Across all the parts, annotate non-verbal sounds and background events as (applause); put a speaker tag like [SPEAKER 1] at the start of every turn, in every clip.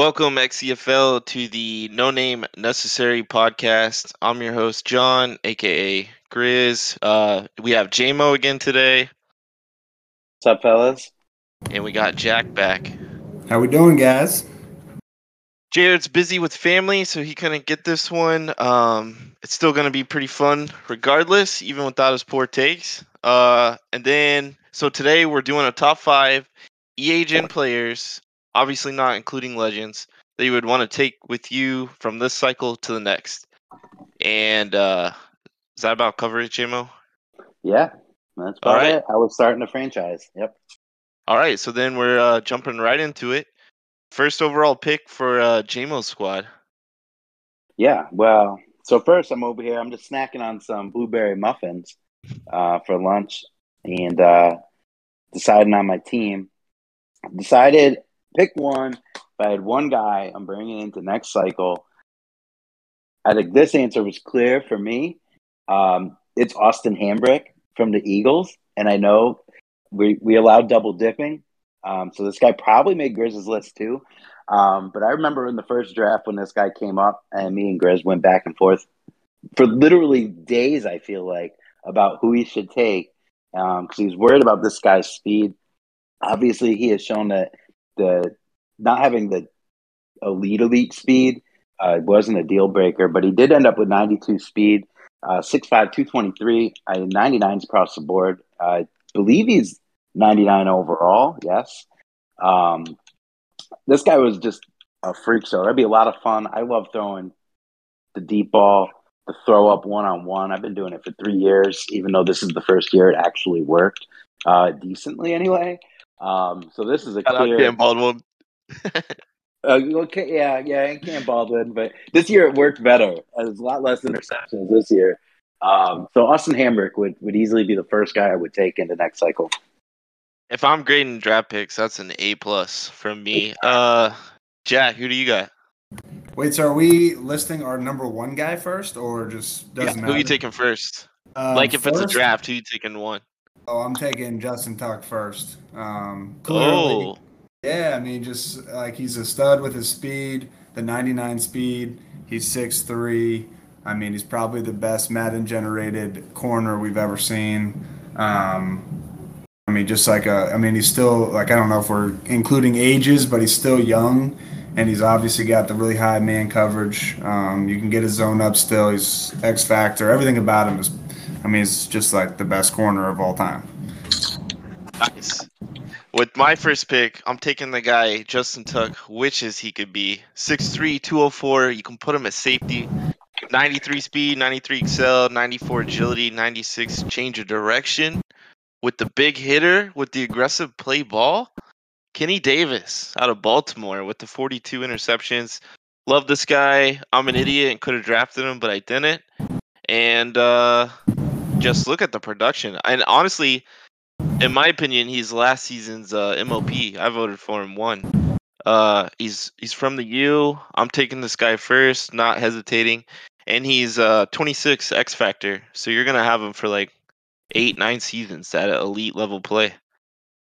[SPEAKER 1] Welcome, XCFL, to the No Name Necessary podcast. I'm your host, John, aka Grizz. Uh, we have JMO again today,
[SPEAKER 2] What's up, fellas?
[SPEAKER 1] and we got Jack back.
[SPEAKER 3] How we doing, guys?
[SPEAKER 1] Jared's busy with family, so he couldn't get this one. Um, it's still going to be pretty fun, regardless, even without his poor takes. Uh, and then, so today we're doing a top five EA Gen players, obviously not including legends, that you would want to take with you from this cycle to the next. And uh, is that about cover it, JMO?
[SPEAKER 2] Yeah, that's about
[SPEAKER 1] right.
[SPEAKER 2] it. I was starting a franchise. Yep.
[SPEAKER 1] All right, so then we're uh, jumping right into it. First overall pick for uh, JMO's squad.
[SPEAKER 2] Yeah. Well, so first I'm over here. I'm just snacking on some blueberry muffins uh, for lunch, and uh, deciding on my team. Decided pick one. If I had one guy, I'm bringing into next cycle. I think this answer was clear for me. Um, it's Austin Hambrick from the Eagles, and I know we we allowed double dipping. Um, so this guy probably made Grizz's list too. Um, but I remember in the first draft when this guy came up, and me and Grizz went back and forth for literally days. I feel like about who he should take because he was worried about this guy's speed. Obviously, he has shown that the not having the elite elite speed uh, wasn't a deal breaker, but he did end up with 92 speed, uh, 6'5", 223, uh, 99s across the board. I believe he's 99 overall. Yes. Um, this guy was just a freak show. That'd be a lot of fun. I love throwing the deep ball, the throw up one on one. I've been doing it for three years, even though this is the first year it actually worked uh, decently anyway. Um, so this is a
[SPEAKER 1] Shout
[SPEAKER 2] clear.
[SPEAKER 1] Cam Baldwin. (laughs)
[SPEAKER 2] Uh, okay, yeah, yeah, and Cam Baldwin, but this year it worked better. There's a lot less interceptions this year. Um, so Austin Hambrick would, would easily be the first guy I would take in the next cycle.
[SPEAKER 1] If I'm grading draft picks, that's an A plus from me. Uh, Jack, who do you got?
[SPEAKER 3] Wait, so are we listing our number one guy first, or just doesn't
[SPEAKER 1] Who
[SPEAKER 3] matter?
[SPEAKER 1] Who you taking first?
[SPEAKER 3] Um,
[SPEAKER 1] like if it's a draft, who you taking one?
[SPEAKER 3] Oh, I'm taking Justin Tuck first. Um, clearly,
[SPEAKER 1] Oh,
[SPEAKER 3] yeah. I mean, just like he's a stud with his speed, the 99 speed. He's 6'3". I mean, he's probably the best Madden generated corner we've ever seen. Um, I mean, just like a, I mean, he's still like I don't know if we're including ages, but he's still young, and he's obviously got the really high man coverage. Um, you can get his zone up still. He's X factor. Everything about him is, I mean, he's just like the best corner of all time.
[SPEAKER 1] nice. With my first pick, I'm taking the guy Justin Tuck, which is he could be 6'3", 204. You can put him at safety. 93 speed, 93 excel, 94 agility, 96 change of direction. With the big hitter, with the aggressive play ball, Kenny Davis out of Baltimore with the 42 interceptions. Love this guy. I'm an idiot and could have drafted him, but I didn't. And uh, just look at the production. And honestly, in my opinion, he's last season's uh, MOP. I voted for him one. Uh, he's he's from the U. I'm taking this guy first, not hesitating. And he's uh 26 X Factor, so you're gonna have him for like eight, nine seasons at elite level play.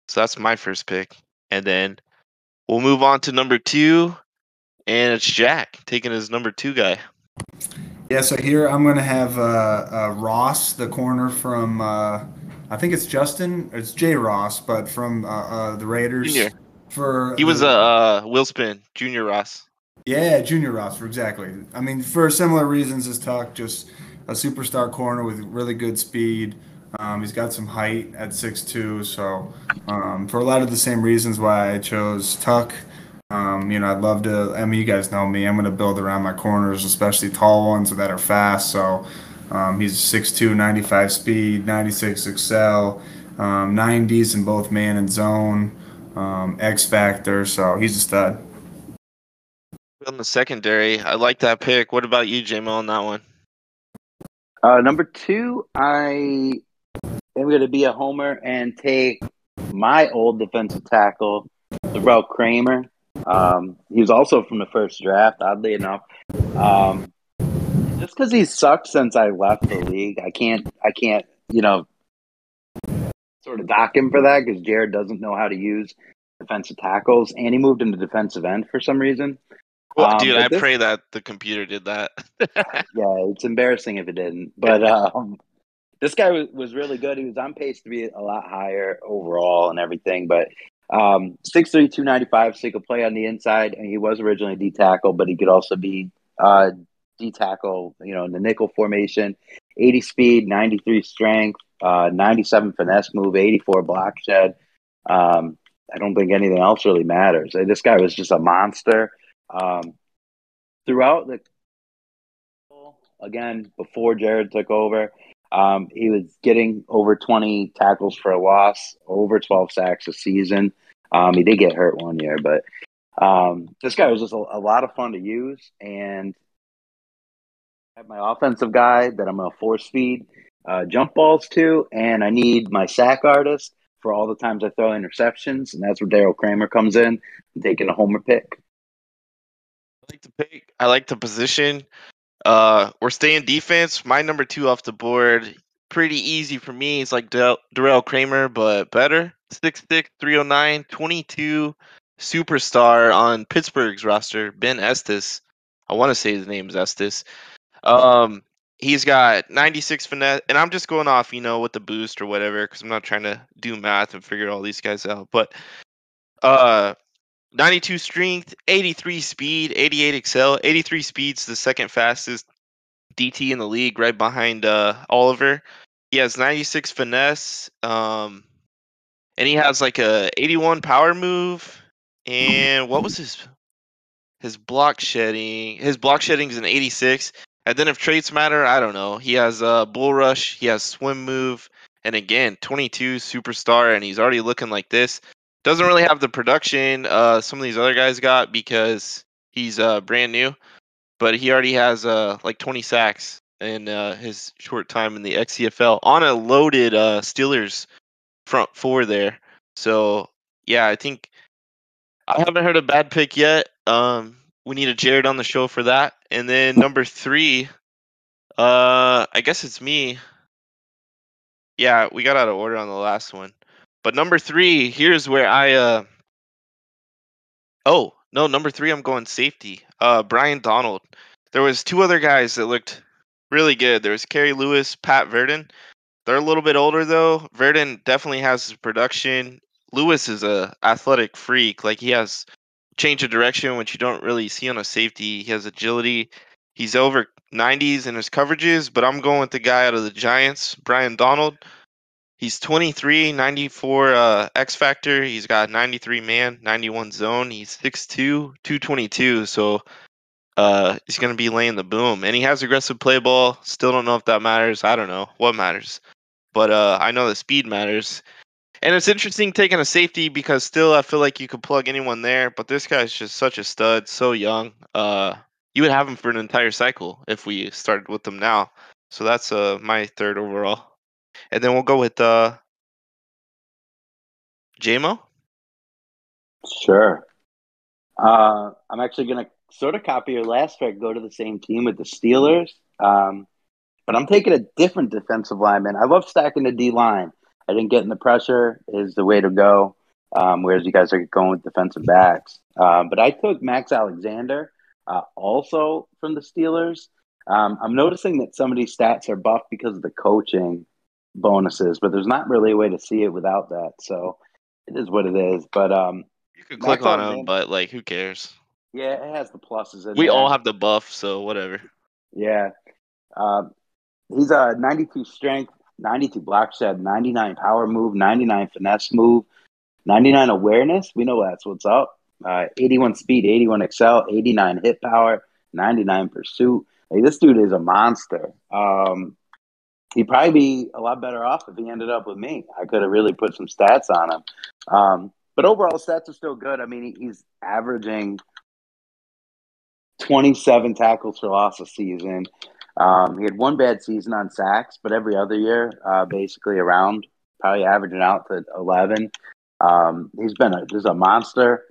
[SPEAKER 1] So that's my first pick, and then we'll move on to number two, and it's Jack taking his number two guy.
[SPEAKER 3] Yeah, so here I'm going to have uh, uh, Ross, the corner from, uh, I think it's Justin, it's Jay Ross, but from uh, uh, the Raiders.
[SPEAKER 1] Junior.
[SPEAKER 3] For
[SPEAKER 1] He was a uh, Will Spin Junior Ross.
[SPEAKER 3] Yeah, Junior Ross, for exactly. I mean, for similar reasons as Tuck, just a superstar corner with really good speed. Um, he's got some height at 6'2", so um, for a lot of the same reasons why I chose Tuck. Um, you know, I'd love to. I mean, you guys know me. I'm going to build around my corners, especially tall ones that are fast. So um, he's 6'2", 95 speed, 96 excel, um, 90s in both man and zone, um, X factor. So he's a stud.
[SPEAKER 1] On the secondary, I like that pick. What about you, JMO, on that one?
[SPEAKER 2] Uh, number two, I am going to be a homer and take my old defensive tackle, Terrell Kramer. Um, he was also from the first draft, oddly enough. Um, just because he sucked since I left the league, I can't, I can't, you know, sort of dock him for that because Jared doesn't know how to use defensive tackles, and he moved into defensive end for some reason.
[SPEAKER 1] Well,
[SPEAKER 2] Um,
[SPEAKER 1] dude, I
[SPEAKER 2] this-
[SPEAKER 1] pray that the computer did that. (laughs)
[SPEAKER 2] Yeah, it's embarrassing if it didn't. But um, this guy was, was really good. He was on pace to be a lot higher overall and everything. But um, 6'3", 295, so he could play on the inside. And he was originally D tackle, but he could also be uh, D tackle, you know, in the nickel formation. 80 speed, 93 strength, uh, 97 finesse move, 84 block shed. Um, I don't think anything else really matters. This guy was just a monster. Um, throughout the again before Jared took over. Um, he was getting over 20 tackles for a loss, over 12 sacks a season. Um, he did get hurt one year, but um, this guy was just a, a lot of fun to use. And I have my offensive guy that I'm going to force feed uh, jump balls to, and I need my sack artist for all the times I throw interceptions, and that's where Daryl Kramer comes in, taking a homer pick.
[SPEAKER 1] I like the pick. I like the position. Uh, we're staying defense. My number two off the board, pretty easy for me. It's like Del- Darrell Kramer, but better. 6'6", 309, 22, superstar on Pittsburgh's roster. Ben Estes. I want to say his name is Estes. Um, he's got 96 finesse, and I'm just going off, you know, with the boost or whatever, because I'm not trying to do math and figure all these guys out. But uh, 92 strength, 83 speed, 88 excel. 83 speed's the second fastest DT in the league, right behind uh, Oliver. He has 96 finesse, um, and he has like a 81 power move. And what was his his block shedding? His block shedding is an 86. And then if traits matter, I don't know. He has a uh, bull rush. He has swim move. And again, 22 superstar, and he's already looking like this doesn't really have the production uh, some of these other guys got because he's uh, brand new, but he already has uh, like 20 sacks in uh, his short time in the XCFL on a loaded uh, Steelers front four there. So yeah, I think I haven't heard a bad pick yet. Um, we need a Jared on the show for that. And then number three, uh, I guess it's me. Yeah, we got out of order on the last one. But number three, here's where I uh oh no, number three, I'm going safety. Uh Brian Donald. There was two other guys that looked really good. There was Kerry Lewis, Pat Verdon. They're a little bit older though. Verdon definitely has his production. Lewis is a athletic freak. Like he has change of direction, which you don't really see on a safety. He has agility. He's over 90s in his coverages, but I'm going with the guy out of the Giants, Brian Donald. He's 23, 94 uh, X Factor. He's got 93 man, 91 zone. He's 6'2, 222. So uh, he's going to be laying the boom. And he has aggressive play ball. Still don't know if that matters. I don't know what matters. But uh, I know that speed matters. And it's interesting taking a safety because still I feel like you could plug anyone there. But this guy's just such a stud, so young. Uh, you would have him for an entire cycle if we started with him now. So that's uh, my third overall. And then we'll go with uh JMO.
[SPEAKER 2] Sure. Uh, I'm actually going to sort of copy your last pick, go to the same team with the Steelers. Um, but I'm taking a different defensive lineman. I love stacking the D line. I think getting the pressure is the way to go, um, whereas you guys are going with defensive backs. Um, but I took Max Alexander, uh, also from the Steelers. Um, I'm noticing that some of these stats are buffed because of the coaching bonuses, but there's not really a way to see it without that. So it is what it is. But um,
[SPEAKER 1] You could
[SPEAKER 2] Max
[SPEAKER 1] click on him,
[SPEAKER 2] Alexander-
[SPEAKER 1] but like who cares?
[SPEAKER 2] yeah, it has the pluses.
[SPEAKER 1] We
[SPEAKER 2] there.
[SPEAKER 1] all have the buff, so whatever.
[SPEAKER 2] Yeah. Um, he's a 92 strength, 92 block shed, 99 power move, 99 finesse move, 99 awareness. We know that's what's up. Uh, 81 speed, 81 excel, 89 hit power, 99 pursuit. Like, this dude is a monster. Um, he'd probably be a lot better off if he ended up with me. I could have really put some stats on him. Um, but overall, stats are still good. I mean, he, he's averaging 27 tackles for loss a season. Um, he had one bad season on sacks, but every other year, uh, basically around, probably averaging out to 11. Um, he's been a, just a monster.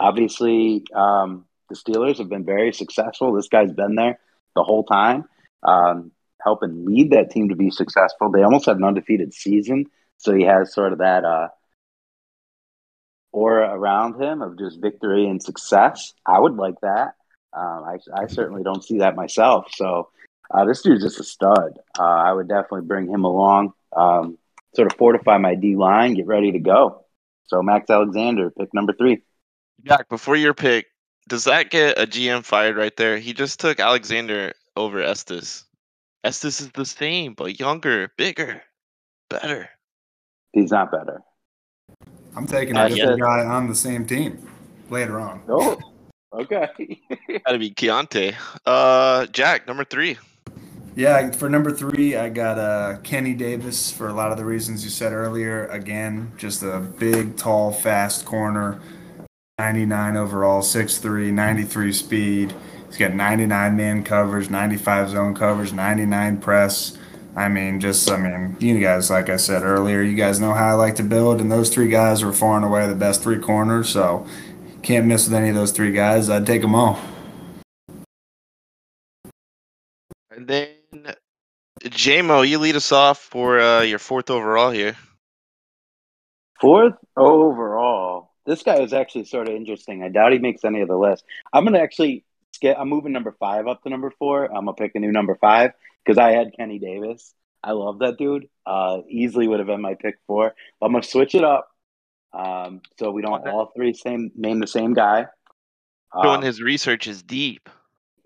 [SPEAKER 2] Obviously, um, the Steelers have been very successful. This guy's been there the whole time, um, helping lead that team to be successful. They almost had an undefeated season, so he has sort of that uh, aura around him of just victory and success. I would like that. Um, I, I certainly don't see that myself. So uh, this dude's just a stud. Uh, I would definitely bring him along, um, sort of fortify my D line, get ready to go. So Max Alexander, pick number three.
[SPEAKER 1] Jack, before your pick, does that get a GM fired right there? He just took Alexander over Estes. Estes is the same, but younger, bigger, better.
[SPEAKER 2] He's not better.
[SPEAKER 3] I'm taking a
[SPEAKER 2] Uh,
[SPEAKER 3] different
[SPEAKER 2] yeah.
[SPEAKER 3] guy on the same team later on.
[SPEAKER 2] Oh, okay. (laughs)
[SPEAKER 1] Gotta be Keontae. Uh, Jack, number three.
[SPEAKER 3] Yeah, for number three, I got uh, Kenny Davis for a lot of the reasons you said earlier. Again, just a big, tall, fast corner, 99 overall, 6'3, 93 speed. He's got 99 man coverage, 95 zone coverage, 99 press. I mean, just, I mean, you guys, like I said earlier, you guys know how I like to build, and those three guys are far and away the best three corners, so can't miss with any of those three guys. I'd take them all.
[SPEAKER 1] And then JMO, you lead us off for uh, your fourth overall here.
[SPEAKER 2] Fourth overall. This guy is actually sort of interesting. I doubt he makes any of the list. I'm gonna actually skip. I'm moving number five up to number four. I'm gonna pick a new number five because I had Kenny Davis. I love that dude. Uh, easily would have been my pick four. But I'm gonna switch it up. Um, so we don't
[SPEAKER 1] Okay.
[SPEAKER 2] all three same name the same guy.
[SPEAKER 1] Showing
[SPEAKER 2] Um,
[SPEAKER 1] his research is deep.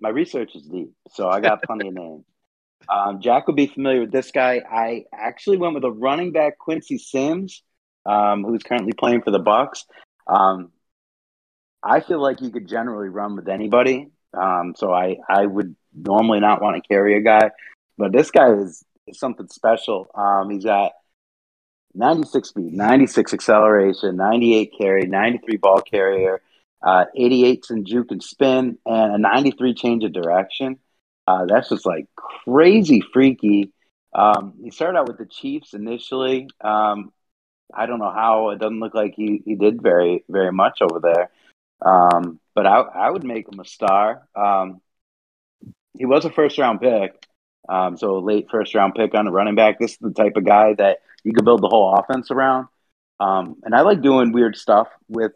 [SPEAKER 2] my research is deep, so I got plenty of (laughs) names. Um, Jack will be familiar with this guy. I actually went with a running back, Quincy Sims, um, who's currently playing for the Bucks. Um, I feel like you could generally run with anybody, um, so I I would normally not want to carry a guy, but this guy is, is something special. Um, he's got 96 speed, 96 acceleration, 98 carry, 93 ball carrier, uh, 88s in juke and spin, and a 93 change of direction. Uh, that's just like crazy freaky. Um, he started out with the Chiefs initially. Um, I don't know how. It doesn't look like he, he did very very much over there. Um, but I, I would make him a star. Um, he was a first round pick, um, so a late first round pick on a running back. This is the type of guy that you could build the whole offense around. Um, and I like doing weird stuff with,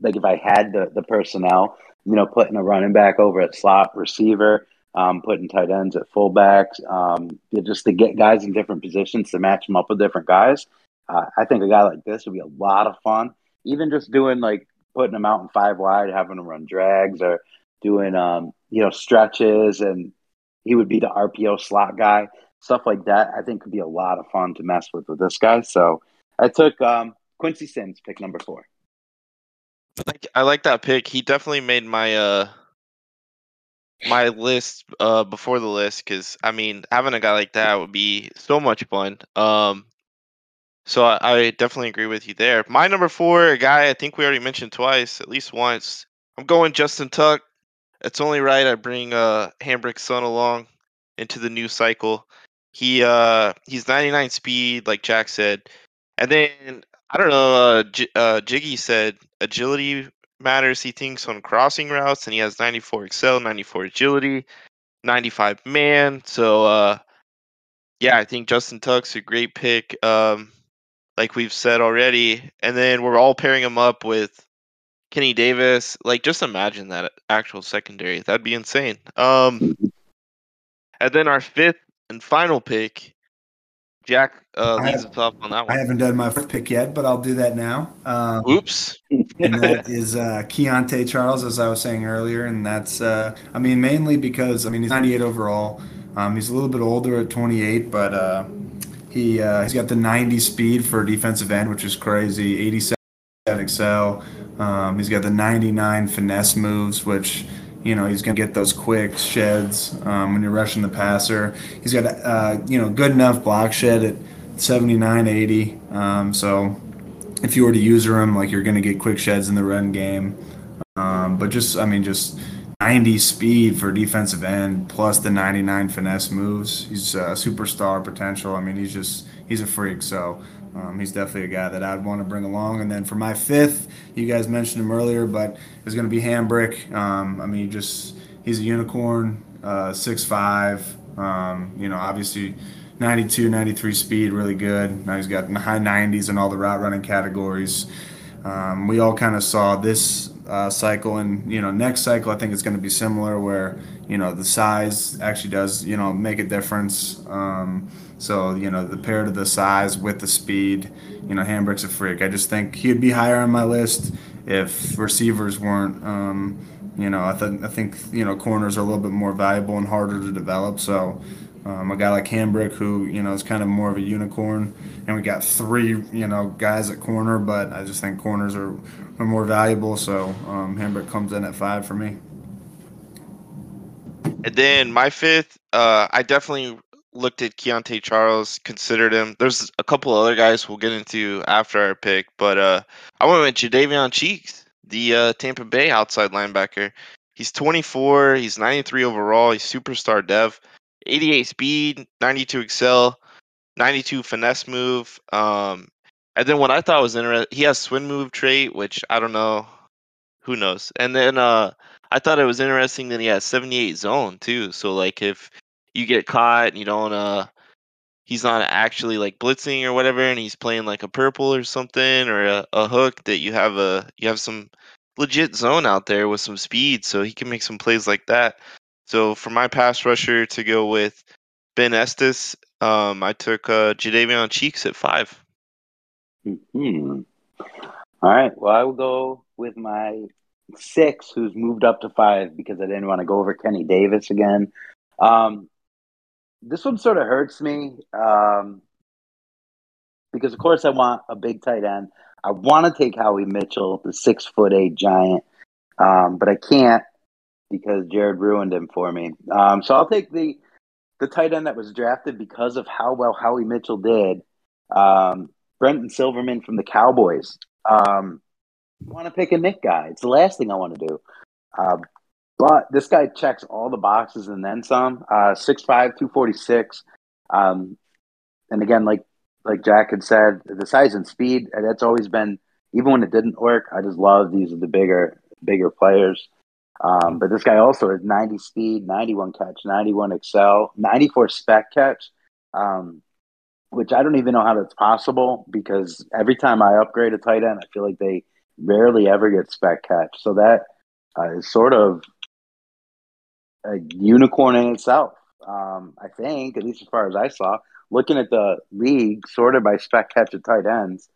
[SPEAKER 2] like if I had the the personnel, you know, putting a running back over at slot receiver, um, putting tight ends at fullbacks, um, just to get guys in different positions to match them up with different guys. Uh, I think a guy like this would be a lot of fun. Even just doing like putting them out in five wide, having them run drags, or doing um, you know stretches, and he would be the RPO slot guy. Stuff like that, I think, could be a lot of fun to mess with with this guy. So I took um, Quincy Sims, pick number four.
[SPEAKER 1] I like, I like that pick. He definitely made my uh my list uh before the list because I mean having a guy like that would be so much fun. Um, so I, definitely agree with you there. My number four, a guy I think we already mentioned twice, at least once. I'm going Justin Tuck. It's only right I bring uh Hambrick's son along into the new cycle. He uh he's 99 speed, like Jack said, and then I don't know. Uh, J- uh, Jiggy said agility matters. He thinks on crossing routes, and he has 94 excel, 94 agility, 95 man. So uh, yeah, I think Justin Tuck's a great pick. Um, like we've said already, and then we're all pairing him up with Kenny Davis. Like, just imagine that actual secondary. That'd be insane. Um, and then our fifth and final pick, Jack uh,
[SPEAKER 3] I
[SPEAKER 1] leads us off on that
[SPEAKER 3] I
[SPEAKER 1] one.
[SPEAKER 3] haven't done my first pick yet, but I'll do that now. Um,
[SPEAKER 1] Oops.
[SPEAKER 3] and that (laughs) is uh, Keontae Charles, as I was saying earlier, and that's uh, I mean mainly because I mean he's 98 overall. Um, he's a little bit older at 28, but uh, he uh, he's got the 90 speed for defensive end, which is crazy. 87 excel. Um, he's got the 99 finesse moves, which you know he's gonna get those quick sheds um, when you're rushing the passer. He's got uh, you know good enough block shed at 79, 80. Um, so if you were to use him, like you're going to get quick sheds in the run game. Um, but just, I mean, just 90 speed for defensive end plus the 99 finesse moves. He's a superstar potential. I mean, he's just, he's a freak. So um, he's definitely a guy that I'd want to bring along. And then for my fifth, you guys mentioned him earlier, but it's going to be Hambrick. Um, I mean, just, he's a unicorn, uh, 6'5. Um, you know, obviously 92, 93 speed, really good. Now he's got high 90s in all the route running categories. Um, we all kind of saw this uh, cycle, and you know, next cycle I think it's going to be similar, where you know the size actually does you know make a difference. Um, so you know, the pair to the size with the speed, you know, Hambrick's a freak. I just think he'd be higher on my list if receivers weren't. Um, you know, I think I think you know corners are a little bit more valuable and harder to develop. So um, a guy like Hambrick, who you know is kind of more of a unicorn, and we got three you know guys at corner, but I just think corners are, are more valuable. So um, Hambrick comes in at five for me.
[SPEAKER 1] And then my fifth, uh, I definitely looked at Keontae Charles, considered him. There's a couple other guys we'll get into after our pick, but uh, I went with Jadeveon Cheeks, the uh, Tampa Bay outside linebacker. He's 24. He's 93 overall. He's superstar dev. 88 speed, 92 excel, 92 finesse move. Um, and then what I thought was interesting, he has swim move trait, which I don't know, who knows. And then uh, I thought it was interesting that he has 78 zone too. So like if you get caught and you don't uh he's not actually like blitzing or whatever and he's playing like a purple or something or a, a hook that you have a you have some legit zone out there with some speed so he can make some plays like that so for my pass rusher to go with Ben Estes, um, I took uh, Jadeveon Cheeks at five.
[SPEAKER 2] Hmm. All right. Well, I will go with my six, who's moved up to five because I didn't want to go over Kenny Davis again. Um, this one sort of hurts me um, because, of course, I want a big tight end. I want to take Howie Mitchell, the six foot eight giant, um, but I can't because Jared ruined him for me. Um, so I'll take the the tight end that was drafted because of how well Howie Mitchell did. Um, Brenton Silverman from the Cowboys. Um, want to pick a Nick guy? It's the last thing I want to do. Uh, but this guy checks all the boxes and then some. Uh, 6'5", 246. Um, and again, like like Jack had said, the size and speed, that's always been, even when it didn't work, I just love these are the bigger bigger players. Um, but this guy also has 90 speed, 91 catch, 91 excel, 94 spec catch, um, which I don't even know how that's possible because every time I upgrade a tight end, I feel like they rarely ever get spec catch. So that uh, is sort of a unicorn in itself. Um, I think, at least as far as I saw, looking at the league sorted by spec catch at tight ends,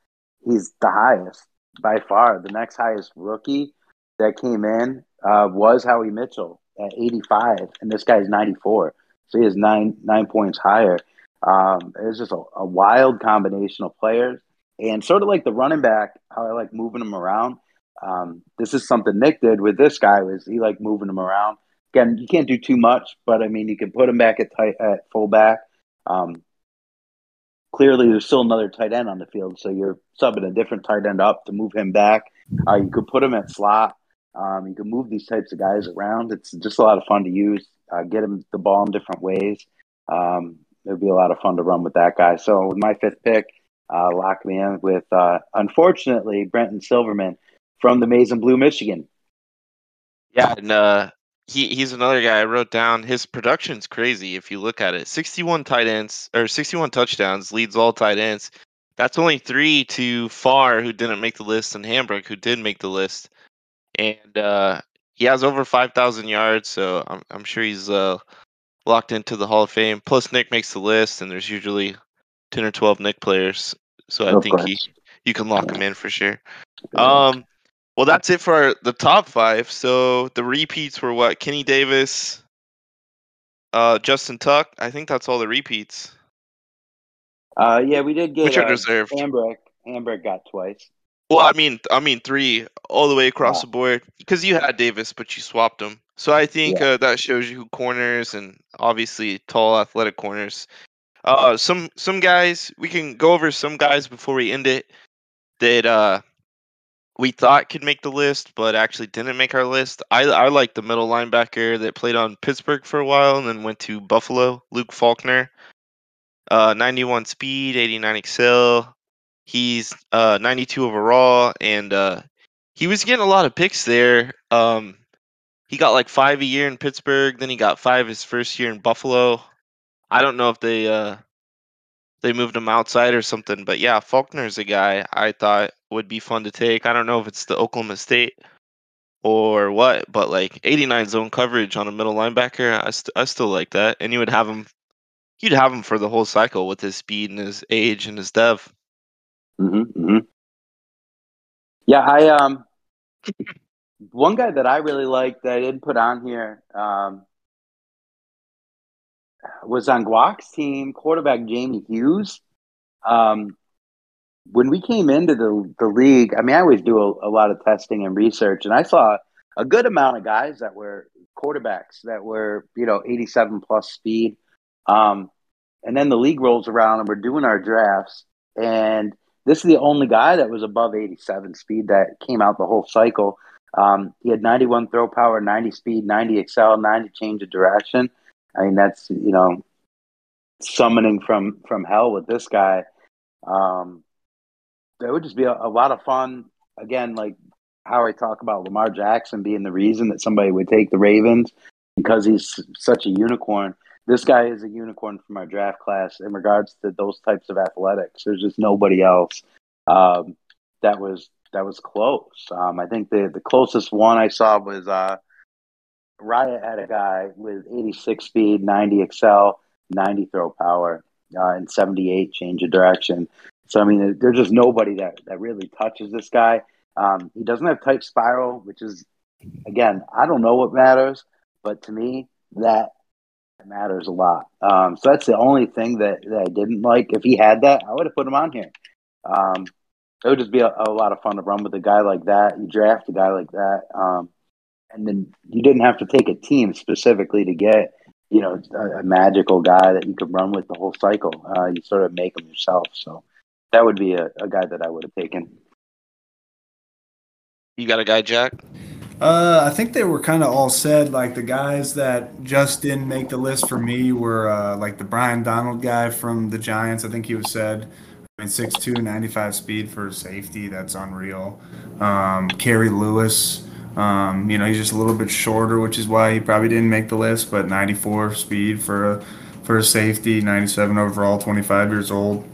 [SPEAKER 2] he's the highest by far. The next highest rookie that came in uh, was Howie Mitchell at 85, and this guy's 94. So he is nine nine points higher. Um, it's just a, a, wild combination of players, and sort of like the running back, how I like moving them around. Um, this is something Nick did with this guy was he like moving them around. Again, you can't do too much, but I mean you can put him back at tight at fullback. Um, clearly, there's still another tight end on the field, so you're subbing a different tight end up to move him back. Uh, you could put him at slot. Um, you can move these types of guys around. It's just a lot of fun to use. Uh, get him the ball in different ways. Um, it'd be a lot of fun to run with that guy. So with my fifth pick, uh, lock me in with uh, unfortunately Brenton Silverman from the and Blue, Michigan.
[SPEAKER 1] Yeah, and uh, he he's another guy I wrote down. His production's crazy if you look at it. 61 tight ends or 61 touchdowns leads all tight ends. That's only three to Far, who didn't make the list and Hambrick who did make the list and uh, he has over five thousand yards, so I'm I'm sure he's uh, locked into the Hall of Fame. Plus, Nick makes the list, and there's usually ten or twelve Nick players, so I think he you can lock him in for sure. Um, well, that's it for our, the top five. So the repeats were what? Kenny Davis, uh, Justin Tuck. I think that's all the repeats.
[SPEAKER 2] Uh, yeah, we did get
[SPEAKER 1] which are
[SPEAKER 2] uh,
[SPEAKER 1] deserved.
[SPEAKER 2] Hambrick. Hambrick got twice.
[SPEAKER 1] Well, I mean, I mean three all the way across yeah. the board because you had Davis, but you swapped him. So I think yeah. uh, that shows you who corners and obviously tall, athletic corners. Uh, some some guys we can go over some guys before we end it that uh we thought could make the list, but actually didn't make our list. I I like the middle linebacker that played on Pittsburgh for a while and then went to Buffalo, Luke Faulkner. Uh, 91 speed, 89 excel, He's uh, 92 overall, and uh, he was getting a lot of picks there. Um, he got like five a year in Pittsburgh, then he got five his first year in Buffalo. I don't know if they uh, they moved him outside or something. But yeah, Faulkner's a guy I thought would be fun to take. I don't know if it's the Oklahoma State or what, but like 89 zone coverage on a middle linebacker, I, st- I still like that. And you would have him, you'd have him for the whole cycle with his speed and his age and his dev.
[SPEAKER 2] Mm-hmm, mm-hmm. Yeah, I um, one guy that I really liked that I didn't put on here um, was on Guac's team, quarterback Jamie Hughes. Um, when we came into the the league, I mean, I always do a, a, lot of testing and research, and I saw a good amount of guys that were quarterbacks that were you know 87 plus speed. Um, and then the league rolls around and we're doing our drafts, and this is the only guy that was above 87 speed that came out the whole cycle. Um, he had 91 throw power, 90 speed, 90 excel, 90 change of direction. I mean, that's you know summoning from from hell with this guy. Um, it would just be a, a lot of fun. Again, like how I talk about Lamar Jackson being the reason that somebody would take the Ravens because he's such a unicorn. This guy is a unicorn from our draft class in regards to those types of athletics. There's just nobody else um, that was that was close. Um, I think the the closest one I saw was uh, Riot had a guy with 86 speed, 90 excel, 90 throw power, uh, and 78 change of direction. So I mean, there's just nobody that that really touches this guy. Um, he doesn't have tight spiral, which is again, I don't know what matters, but to me, that matters a lot. Um, so that's the only thing that, that I didn't like. If he had that, I would have put him on here. Um, it would just be a, a, lot of fun to run with a guy like that. You draft a guy like that, um, and then you didn't have to take a team specifically to get you know a, a magical guy that you could run with the whole cycle. Uh, you sort of make them yourself. So that would be a, a guy that I would have taken.
[SPEAKER 1] You got a guy, Jack?
[SPEAKER 3] Uh, I think they were kind of all said. Like the guys that just didn't make the list for me were uh, like the Brian Donald guy from the Giants. I think he was said. I mean, 6'2", 95 speed for safety. That's unreal. Um, Kerry Lewis. Um, you know, he's just a little bit shorter, which is why he probably didn't make the list. But 94 speed for a for a safety, 97 overall, 25 years old.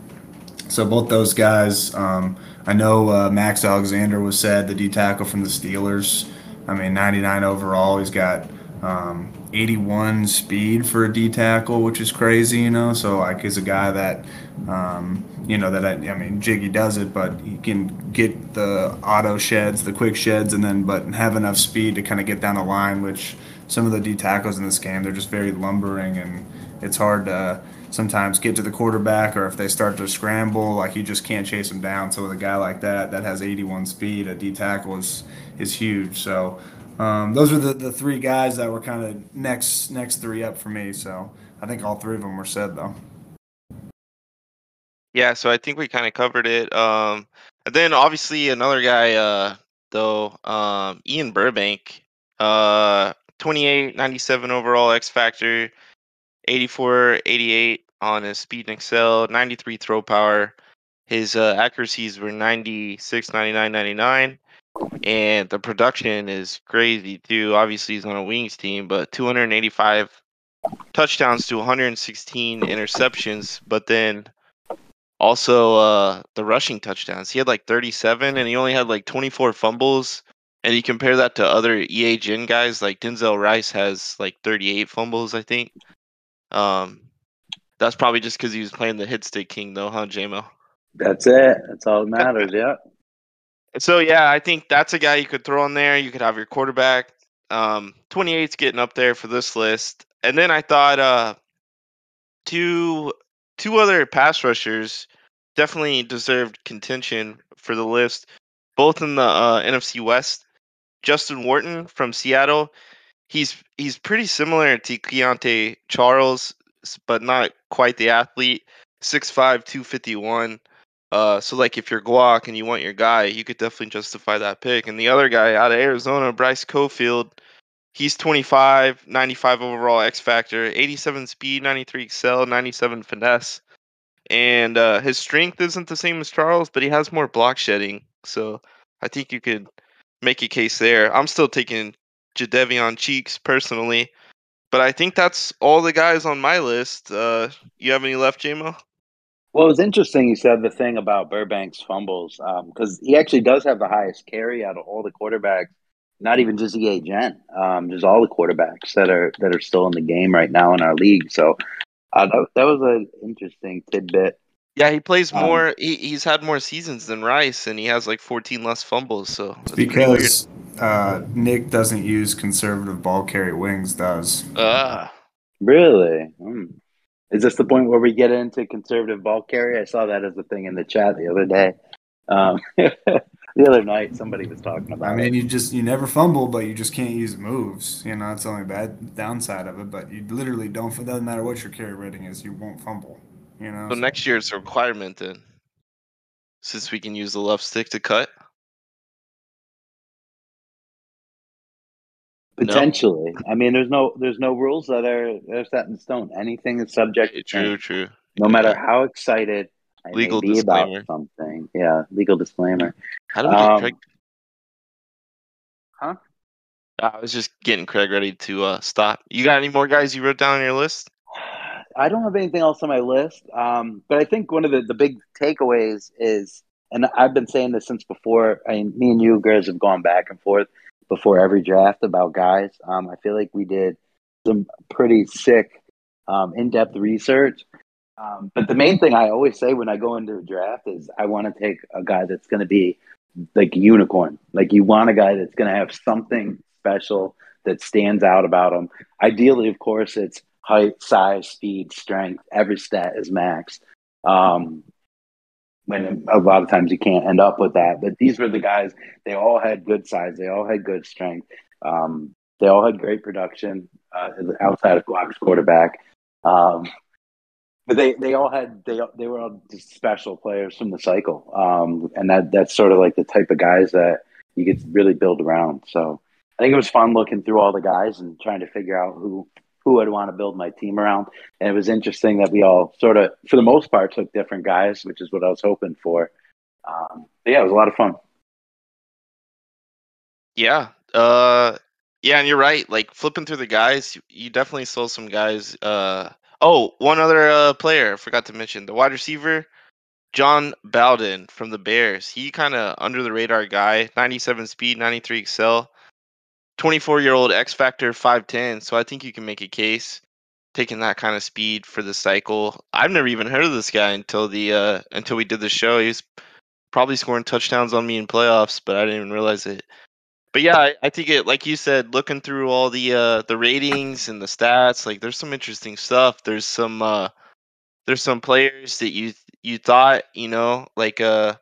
[SPEAKER 3] So both those guys. Um, I know uh, Max Alexander was said the D tackle from the Steelers. I mean, 99 overall. He's got um, 81 speed for a D tackle, which is crazy, you know. So like, he's a guy that, um, you know, that I, I, mean, Jiggy does it, but he can get the auto sheds, the quick sheds, and then but have enough speed to kind of get down the line. Which some of the D tackles in this game, they're just very lumbering, and it's hard to sometimes get to the quarterback, or if they start to scramble, like you just can't chase them down. So with a guy like that that has 81 speed, a D tackle is is huge. So um, those are the, the three guys that were kind of next next three up for me. So I think all three of them were said though.
[SPEAKER 1] Yeah, so I think we kind of covered it. Um, and then obviously another guy, uh, though, um, Ian Burbank, uh, 28, 97 overall X Factor, 84, 88 on his speed and excel, 93 throw power. His uh, accuracies were 96, 99, 99 and the production is crazy too. Obviously, he's on a wings team, but 285 touchdowns to 116 interceptions, but then also uh, the rushing touchdowns. He had like 37, and he only had like 24 fumbles. And you compare that to other EA Gen guys, like Denzel Rice has like 38 fumbles, I think. Um, that's probably just because he was playing the hit stick king, though, huh, JMO?
[SPEAKER 2] That's it. That's all that matters. (laughs) yeah.
[SPEAKER 1] So yeah, I think that's a guy you could throw in there. You could have your quarterback. Um, 28's getting up there for this list, and then I thought uh, two two other pass rushers definitely deserved contention for the list, both in the uh, NFC West. Justin Wharton from Seattle, he's he's pretty similar to Keontae Charles, but not quite the athlete. 6'5", 251. Uh, so like if you're Guac and you want your guy, you could definitely justify that pick. And the other guy out of Arizona, Bryce Cofield, he's 25, 95 overall X factor, 87 speed, 93 excel, 97 finesse. And uh, his strength isn't the same as Charles, but he has more block shedding. So I think you could make a case there. I'm still taking Jadeveon Cheeks personally, but I think that's all the guys on my list. Uh, you have any left, JMO?
[SPEAKER 2] Well, it was interesting. You said the thing about Burbank's fumbles because he actually does have the highest carry out of all the quarterbacks. Not even just EA Gen, um, just all the quarterbacks that are that are still in the game right now in our league. So uh, that, that was an interesting tidbit.
[SPEAKER 1] Yeah, he plays
[SPEAKER 2] Um,
[SPEAKER 1] more. he, he's had more seasons than Rice, and he has like 14 less fumbles. So that's pretty weird.
[SPEAKER 3] because uh, Nick doesn't use conservative ball carry. Wings does.
[SPEAKER 1] Ah,
[SPEAKER 2] Really? Hmm. Is this the point where we get into conservative ball carry? I saw that as a thing in the chat the other day. Um, (laughs) the other night, somebody was talking about
[SPEAKER 3] I mean,
[SPEAKER 2] it.
[SPEAKER 3] you just you never fumble, but you just can't use moves. You know, that's the only bad downside of it. But you literally don't. It doesn't matter what your carry rating is, you won't fumble. You know.
[SPEAKER 1] so next year it's a requirement then, since we can use the left stick to cut. No.
[SPEAKER 2] Potentially. I mean, there's no there's no rules that are that are set in stone. Anything is subject to
[SPEAKER 1] True, true.
[SPEAKER 2] No matter how excited I
[SPEAKER 1] Legal
[SPEAKER 2] may be about
[SPEAKER 1] disclaimer.
[SPEAKER 2] something. Yeah, legal disclaimer.
[SPEAKER 1] How do we get
[SPEAKER 2] Um,
[SPEAKER 1] Craig?
[SPEAKER 2] Huh?
[SPEAKER 1] I was just getting Craig ready to uh, stop. You got any more guys you wrote down on your list?
[SPEAKER 2] I don't have anything else on my list, um, but I think one of the, the big takeaways is, and I've been saying this since before. I mean, me and you, Grizz, have gone back and forth before every draft about guys. Um, I feel like we did some pretty sick, um, in depth research. Um, but the main thing I always say when I go into a draft is I want to take a guy that's going to be like unicorn. Like you want a guy that's going to have something special that stands out about him. Ideally, of course, it's height, size, speed, strength. Every stat is maxed. Um, when a lot of times you can't end up with that, but these were the guys. They all had good size. They all had good strength. Um, they all had great production uh, outside of Guac's quarterback. Um, but they, they all had they they were all just special players from the cycle, um, and that that's sort of like the type of guys that you could really build around. So I think it was fun looking through all the guys and trying to figure out who who I'd want to build my team around. And it was interesting that we all sort of, for the most part, took different guys, which is what I was hoping for. Um, yeah, it was a lot of fun.
[SPEAKER 1] Yeah. Uh yeah, and you're right. Like flipping through the guys, you, definitely saw some guys uh oh, one other uh player I forgot to mention. The wide receiver, John Bowden from the Bears. He kind of under the radar guy, 97 speed, 93 excel. 24 year old X Factor 5'10. So I think you can make a case taking that kind of speed for the cycle. I've never even heard of this guy until the uh until we did the show. He was probably scoring touchdowns on me in playoffs, but I didn't even realize it. But yeah, I, I think it like you said, looking through all the uh the ratings and the stats, like there's some interesting stuff. There's some uh there's some players that you you thought, you know, like uh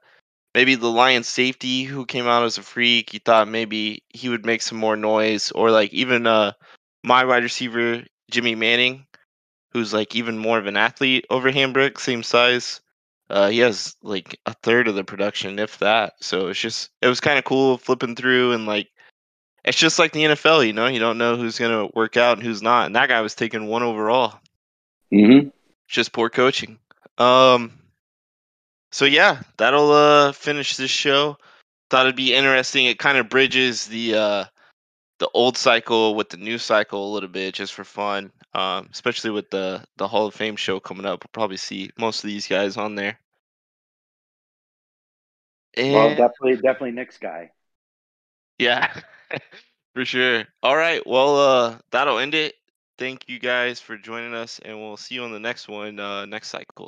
[SPEAKER 1] maybe the Lions safety who came out as a freak, you thought maybe he would make some more noise, or like even uh my wide receiver Jimmy Manning, who's like even more of an athlete over Hambrick, same size. Uh, he has like a third of the production, if that. So it's just it was kind of cool flipping through and like it's just like the NFL, you know, you don't know who's gonna work out and who's not. And that guy was taking one overall
[SPEAKER 2] Mm-hmm.
[SPEAKER 1] just poor coaching. Um so yeah, that'll uh finish this show. Thought it'd be interesting. It kind of bridges the uh the old cycle with the new cycle a little bit just for fun. Um especially with the the Hall of Fame show coming up. We'll probably see most of these guys on there.
[SPEAKER 2] Well, definitely, definitely Nick's guy.
[SPEAKER 1] yeah, (laughs) for sure. All right, well uh that'll end it. Thank you guys for joining us and we'll see you on the next one uh next cycle.